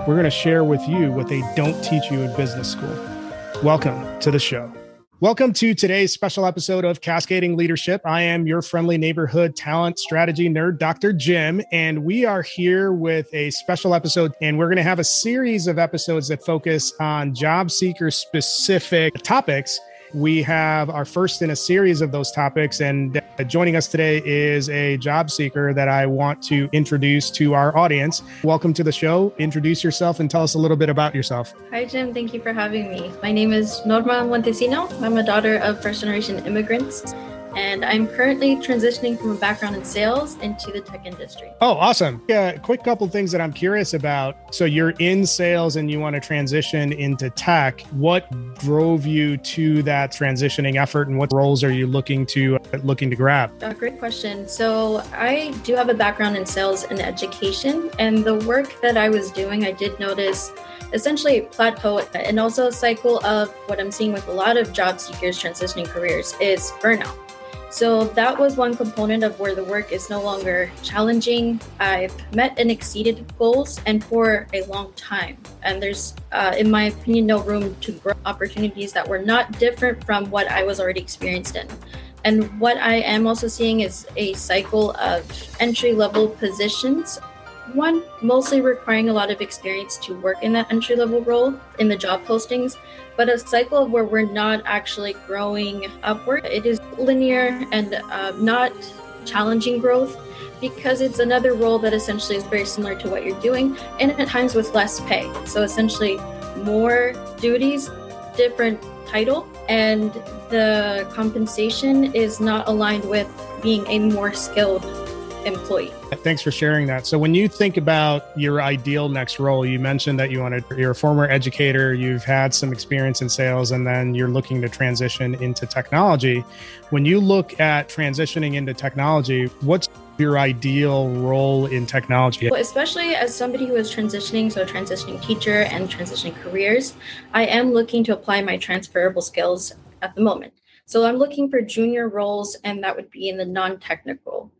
We're going to share with you what they don't teach you in business school. Welcome to the show. Welcome to today's special episode of Cascading Leadership. I am your friendly neighborhood talent strategy nerd, Dr. Jim, and we are here with a special episode. And we're going to have a series of episodes that focus on job seeker specific topics we have our first in a series of those topics. And uh, joining us today is a job seeker that I want to introduce to our audience. Welcome to the show. Introduce yourself and tell us a little bit about yourself. Hi, Jim. Thank you for having me. My name is Norma Montesino. I'm a daughter of first generation immigrants and I'm currently transitioning from a background in sales into the tech industry. Oh, awesome. Yeah, quick couple things that I'm curious about. So you're in sales and you want to transition into tech. What drove you to that transitioning effort and what roles are you looking to uh, looking to grab? Uh, great question. So I do have a background in sales and education and the work that I was doing, I did notice essentially plateau and also a cycle of what I'm seeing with a lot of job seekers transitioning careers is burnout. So that was one component of where the work is no longer challenging. I've met and exceeded goals and for a long time. And there's, uh, in my opinion, no room to grow opportunities that were not different from what I was already experienced in. And what I am also seeing is a cycle of entry level positions one mostly requiring a lot of experience to work in that entry level role in the job postings but a cycle where we're not actually growing upward. It is linear and uh, not challenging growth because it's another role that essentially is very similar to what you're doing and at times with less pay. So essentially more duties different title and the compensation is not aligned with being a more skilled employee. Thanks for sharing that. So, when you think about your ideal next role, you mentioned that you wanted, you're a former educator, you've had some experience in sales, and then you're looking to transition into technology. When you look at transitioning into technology, what's your ideal role in technology? Well, especially as somebody who is transitioning, so a transitioning teacher and transitioning careers, I am looking to apply my transferable skills at the moment. So I'm looking for junior roles, and that would be in the non technical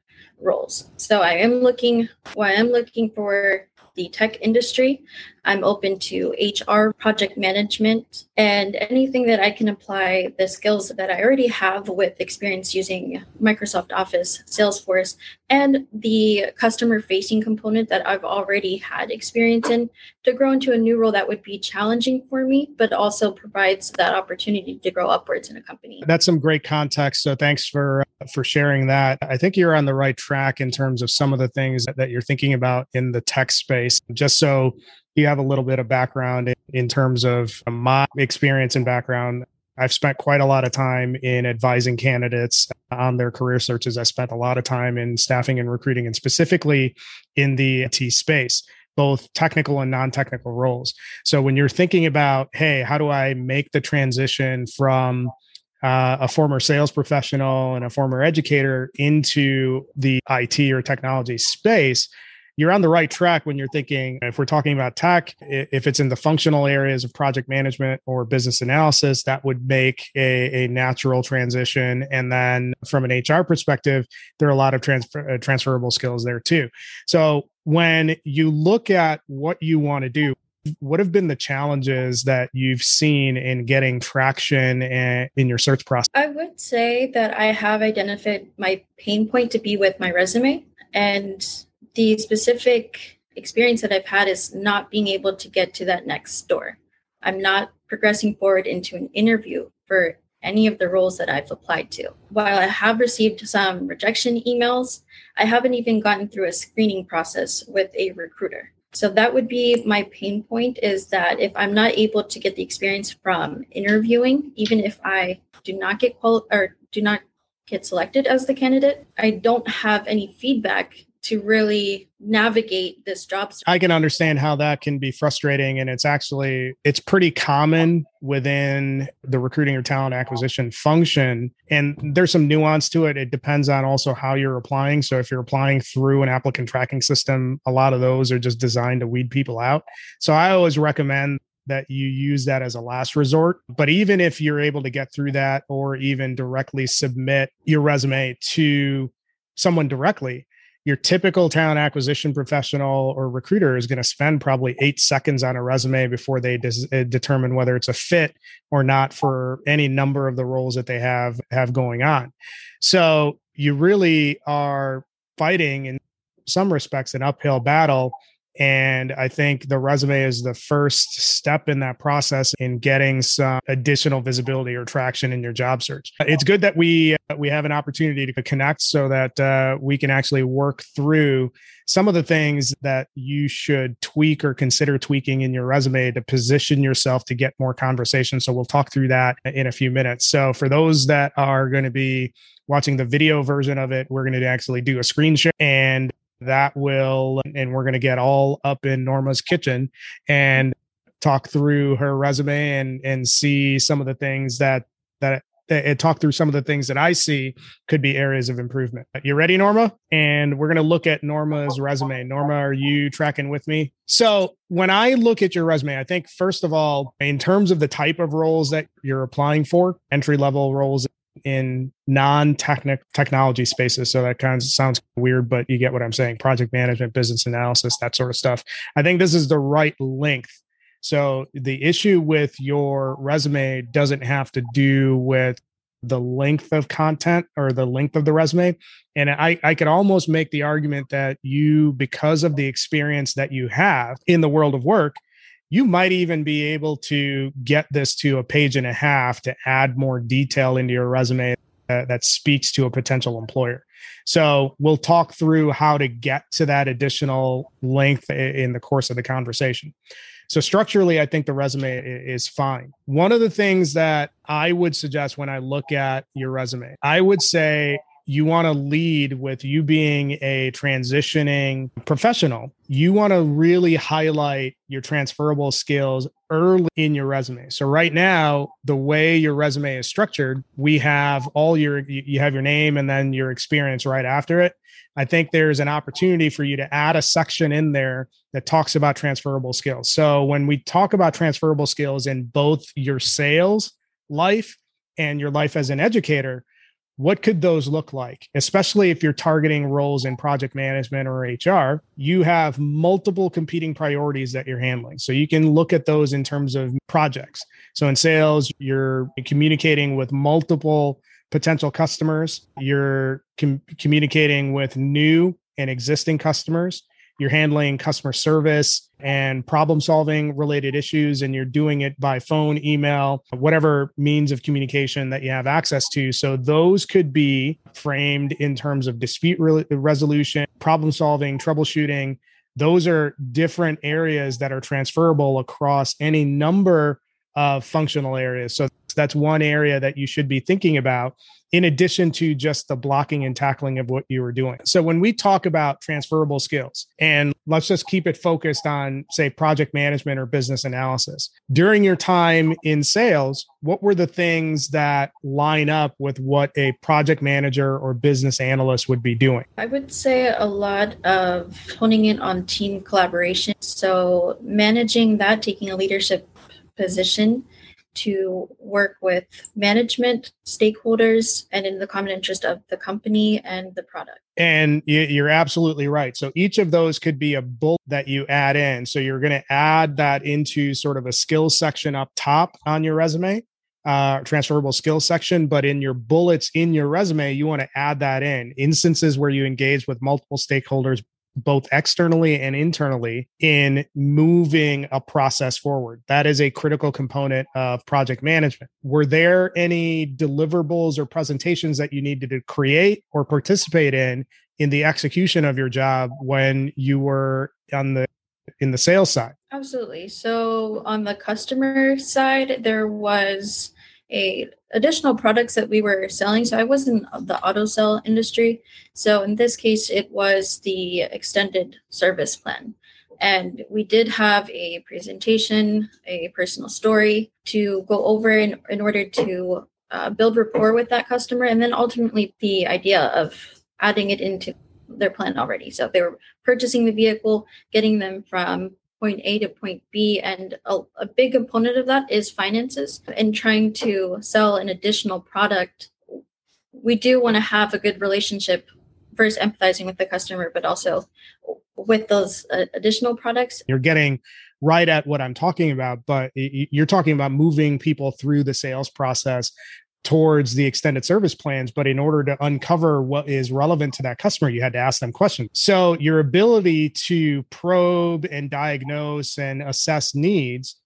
roles. So I am looking, well, I am looking for the tech industry. I'm open to HR, project management, and anything that I can apply the skills that I already have with experience using Microsoft Office, Salesforce, and the customer facing component that I've already had experience in to grow into a new role that would be challenging for me, but also provides that opportunity to grow upwards in a company. That's some great context. So thanks for uh, for sharing that. I think you're on the right track in terms of some of the things that, that you're thinking about in the tech space. Just so you have a little bit of background in, in terms of my experience and background. I've spent quite a lot of time in advising candidates on their career searches. I spent a lot of time in staffing and recruiting, and specifically in the IT space, both technical and non technical roles. So when you're thinking about, hey, how do I make the transition from uh, a former sales professional and a former educator into the IT or technology space? You're on the right track when you're thinking if we're talking about tech if it's in the functional areas of project management or business analysis that would make a, a natural transition. And then from an hr perspective there are a lot of transfer, uh, transferable skills there too. So when you look at what you want to do what have been the challenges that you've seen in getting traction in, in your search process? I would say that i have identified my pain point to be with my resume. And the specific experience that I've had is not being able to get to that next door. I'm not progressing forward into an interview for any of the roles that I've applied to. While I have received some rejection emails, I haven't even gotten through a screening process with a recruiter. So that would be my pain point is that if I'm not able to get the experience from interviewing, even if I do not get qual or do not get selected as the candidate, I don't have any feedback to really navigate this job search. I can understand how that can be frustrating and it's actually it's pretty common within the recruiting or talent acquisition function and there's some nuance to it. It depends on also how you're applying. So if you're applying through an applicant tracking system, a lot of those are just designed to weed people out. So I always recommend that you use that as a last resort. But even if you're able to get through that or even directly submit your resume to someone directly, your typical talent acquisition professional or recruiter is going to spend probably eight seconds on a resume before they des- uh, determine whether it's a fit or not for any number of the roles that they have have going on. So you really are fighting in some respects an uphill battle and I think the resume is the first step in that process in getting some additional visibility or traction in your job search. It's good that we uh, we have an opportunity to connect so that uh, we can actually work through some of the things that you should tweak or consider tweaking in your resume to position yourself to get more conversation. So we'll talk through that in a few minutes. So for those that are going to be watching the video version of it, we're going to actually do a screen share and that will, and we're going to get all up in Norma's kitchen and talk through her resume and and see some of the things that that and talk through some of the things that I see could be areas of improvement. You ready, Norma? And we're going to look at Norma's resume. Norma, are you tracking with me? So, when I look at your resume, I think, first of all, in terms of the type of roles that you're applying for, entry level roles in non-technical technology spaces. So that kind of sounds weird, but you get what I'm saying. Project management, business analysis, that sort of stuff. I think this is the right length. So the issue with your resume doesn't have to do with the length of content or the length of the resume. And I, I could almost make the argument that you, because of the experience that you have in the world of work, you might even be able to get this to a page and a half to add more detail into your resume that, speaks to a potential employer. So we'll talk through how to get to that additional length in the course of the conversation. So structurally, I think the resume is fine. One of the things that I would suggest when I look at your resume, I would say you want to lead with you being a transitioning professional. You want to really highlight your transferable skills early in your resume. So right now, the way your resume is structured, we have all your you have your name and then your experience right after it. I think there's an opportunity for you to add a section in there that talks about transferable skills. So when we talk about transferable skills in both your sales life and your life as an educator, what could those look like? Especially if you're targeting roles in project management or hr you have multiple competing priorities that you're handling. So you can look at those in terms of projects. So in sales you're communicating with multiple potential customers. You're com- communicating with new and existing customers you're handling customer service and problem solving related issues and you're doing it by phone email whatever means of communication that you have access to. So those could be framed in terms of dispute re- resolution problem solving troubleshooting. Those are different areas that are transferable across any number of functional areas. So that's one area that you should be thinking about in addition to just the blocking and tackling of what you were doing. So when we talk about transferable skills, and let's just keep it focused on, say, project management or business analysis, during your time in sales, what were the things that line up with what a project manager or business analyst would be doing? I would say a lot of honing in on team collaboration. So managing that, taking a leadership position to work with management, stakeholders, and in the common interest of the company and the product. And you're absolutely right. So each of those could be a bullet that you add in. So you're going to add that into sort of a skills section up top on your resume, uh, transferable skills section. But in your bullets in your resume, you want to add that in instances where you engage with multiple stakeholders, both externally and internally in moving a process forward. That is a critical component of project management. Were there any deliverables or presentations that you needed to create or participate in in the execution of your job when you were on the in the sales side? Absolutely. So on the customer side, there was a additional products that we were selling. So I was in the auto sell industry. So in this case, it was the extended service plan. And we did have a presentation, a personal story to go over in, in order to uh, build rapport with that customer. And then ultimately, the idea of adding it into their plan already. So they were purchasing the vehicle, getting them from point A to point B. And a, a big component of that is finances and trying to sell an additional product. We do want to have a good relationship, first empathizing with the customer, but also with those uh, additional products. You're getting right at what I'm talking about, but you're talking about moving people through the sales process towards the extended service plans. But in order to uncover what is relevant to that customer, you had to ask them questions. So your ability to probe and diagnose and assess needs,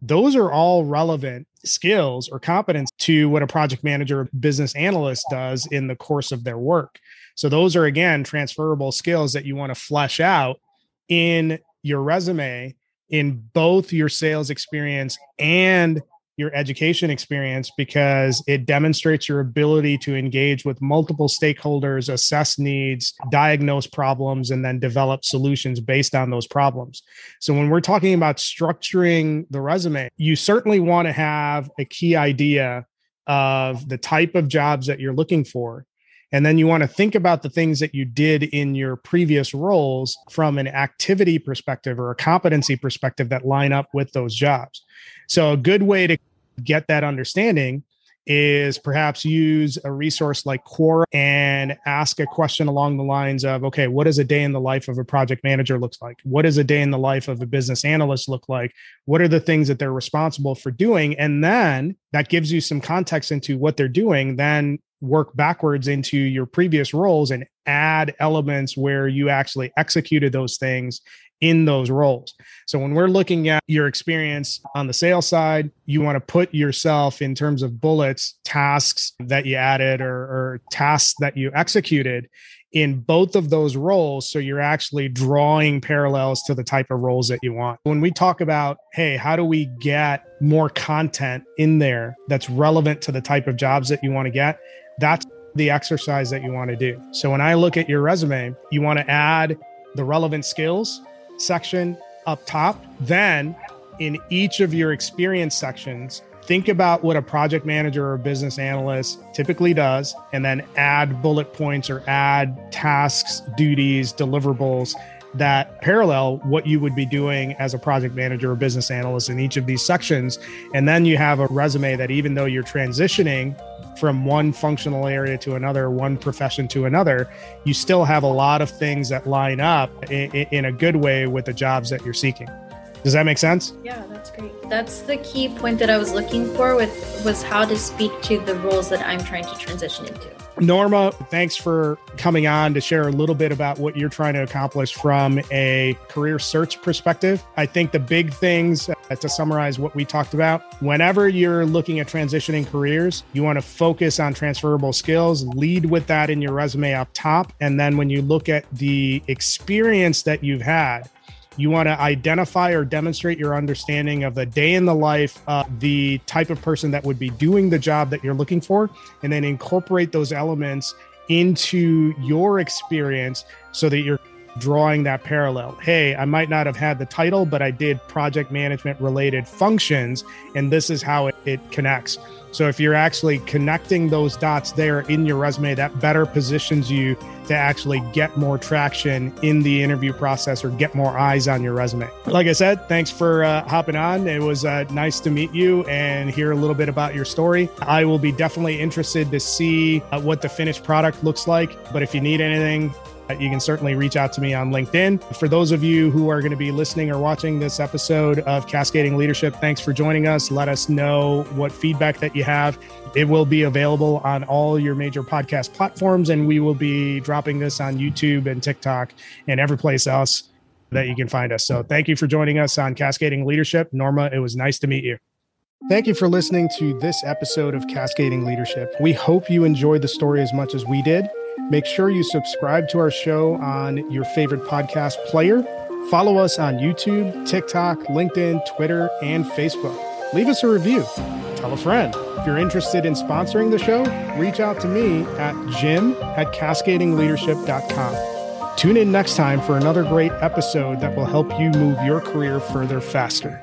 those are all relevant skills or competence to what a project manager or business analyst does in the course of their work. So those are again transferable skills that you want to flesh out in your resume in both your sales experience and your education experience because it demonstrates your ability to engage with multiple stakeholders, assess needs, diagnose problems, and then develop solutions based on those problems. So, when we're talking about structuring the resume, you certainly want to have a key idea of the type of jobs that you're looking for. And then you want to think about the things that you did in your previous roles from an activity perspective or a competency perspective that line up with those jobs. So, a good way to get that understanding is perhaps use a resource like Quora and ask a question along the lines of, okay, what does a day in the life of a project manager looks like? What does a day in the life of a business analyst look like? What are the things that they're responsible for doing? And then that gives you some context into what they're doing. Then work backwards into your previous roles and add elements where you actually executed those things in those roles. So when we're looking at your experience on the sales side, you want to put yourself in terms of bullets, tasks that you added or, or tasks that you executed in both of those roles. So you're actually drawing parallels to the type of roles that you want. When we talk about, hey, how do we get more content in there that's relevant to the type of jobs that you want to get? That's the exercise that you want to do. So when I look at your resume, you want to add the relevant skills section up top. Then in each of your experience sections, think about what a project manager or business analyst typically does, and then add bullet points or add tasks, duties, deliverables that parallel what you would be doing as a project manager or business analyst in each of these sections. And then you have a resume that even though you're transitioning from one functional area to another, one profession to another, you still have a lot of things that line up in, a good way with the jobs that you're seeking. Does that make sense? Yeah, that's great. That's the key point that I was looking for with was how to speak to the roles that I'm trying to transition into. Norma, thanks for coming on to share a little bit about what you're trying to accomplish from a career search perspective. I think the big things uh, to summarize what we talked about whenever you're looking at transitioning careers, you want to focus on transferable skills, lead with that in your resume up top. And then when you look at the experience that you've had, you want to identify or demonstrate your understanding of the day in the life of the type of person that would be doing the job that you're looking for, and then incorporate those elements into your experience so that you're drawing that parallel. Hey, I might not have had the title, but I did project management related functions, and this is how it, it connects. So if you're actually connecting those dots there in your resume, that better positions you to actually get more traction in the interview process or get more eyes on your resume. Like I said, thanks for uh, hopping on. It was uh, nice to meet you and hear a little bit about your story. I will be definitely interested to see uh, what the finished product looks like. But if you need anything, you can certainly reach out to me on LinkedIn. For those of you who are going to be listening or watching this episode of Cascading Leadership, thanks for joining us. Let us know what feedback that you have. It will be available on all your major podcast platforms, and we will be dropping this on YouTube and TikTok and every place else that you can find us. So thank you for joining us on Cascading Leadership. Norma, it was nice to meet you. Thank you for listening to this episode of Cascading Leadership. We hope you enjoyed the story as much as we did. Make sure you subscribe to our show on your favorite podcast player. Follow us on YouTube, TikTok, LinkedIn, Twitter, and Facebook. leave us a review. Tell a friend. If you're interested in sponsoring the show, reach out to me at jim at cascadingleadership.com. Tune in next time for another great episode that will help you move your career further faster.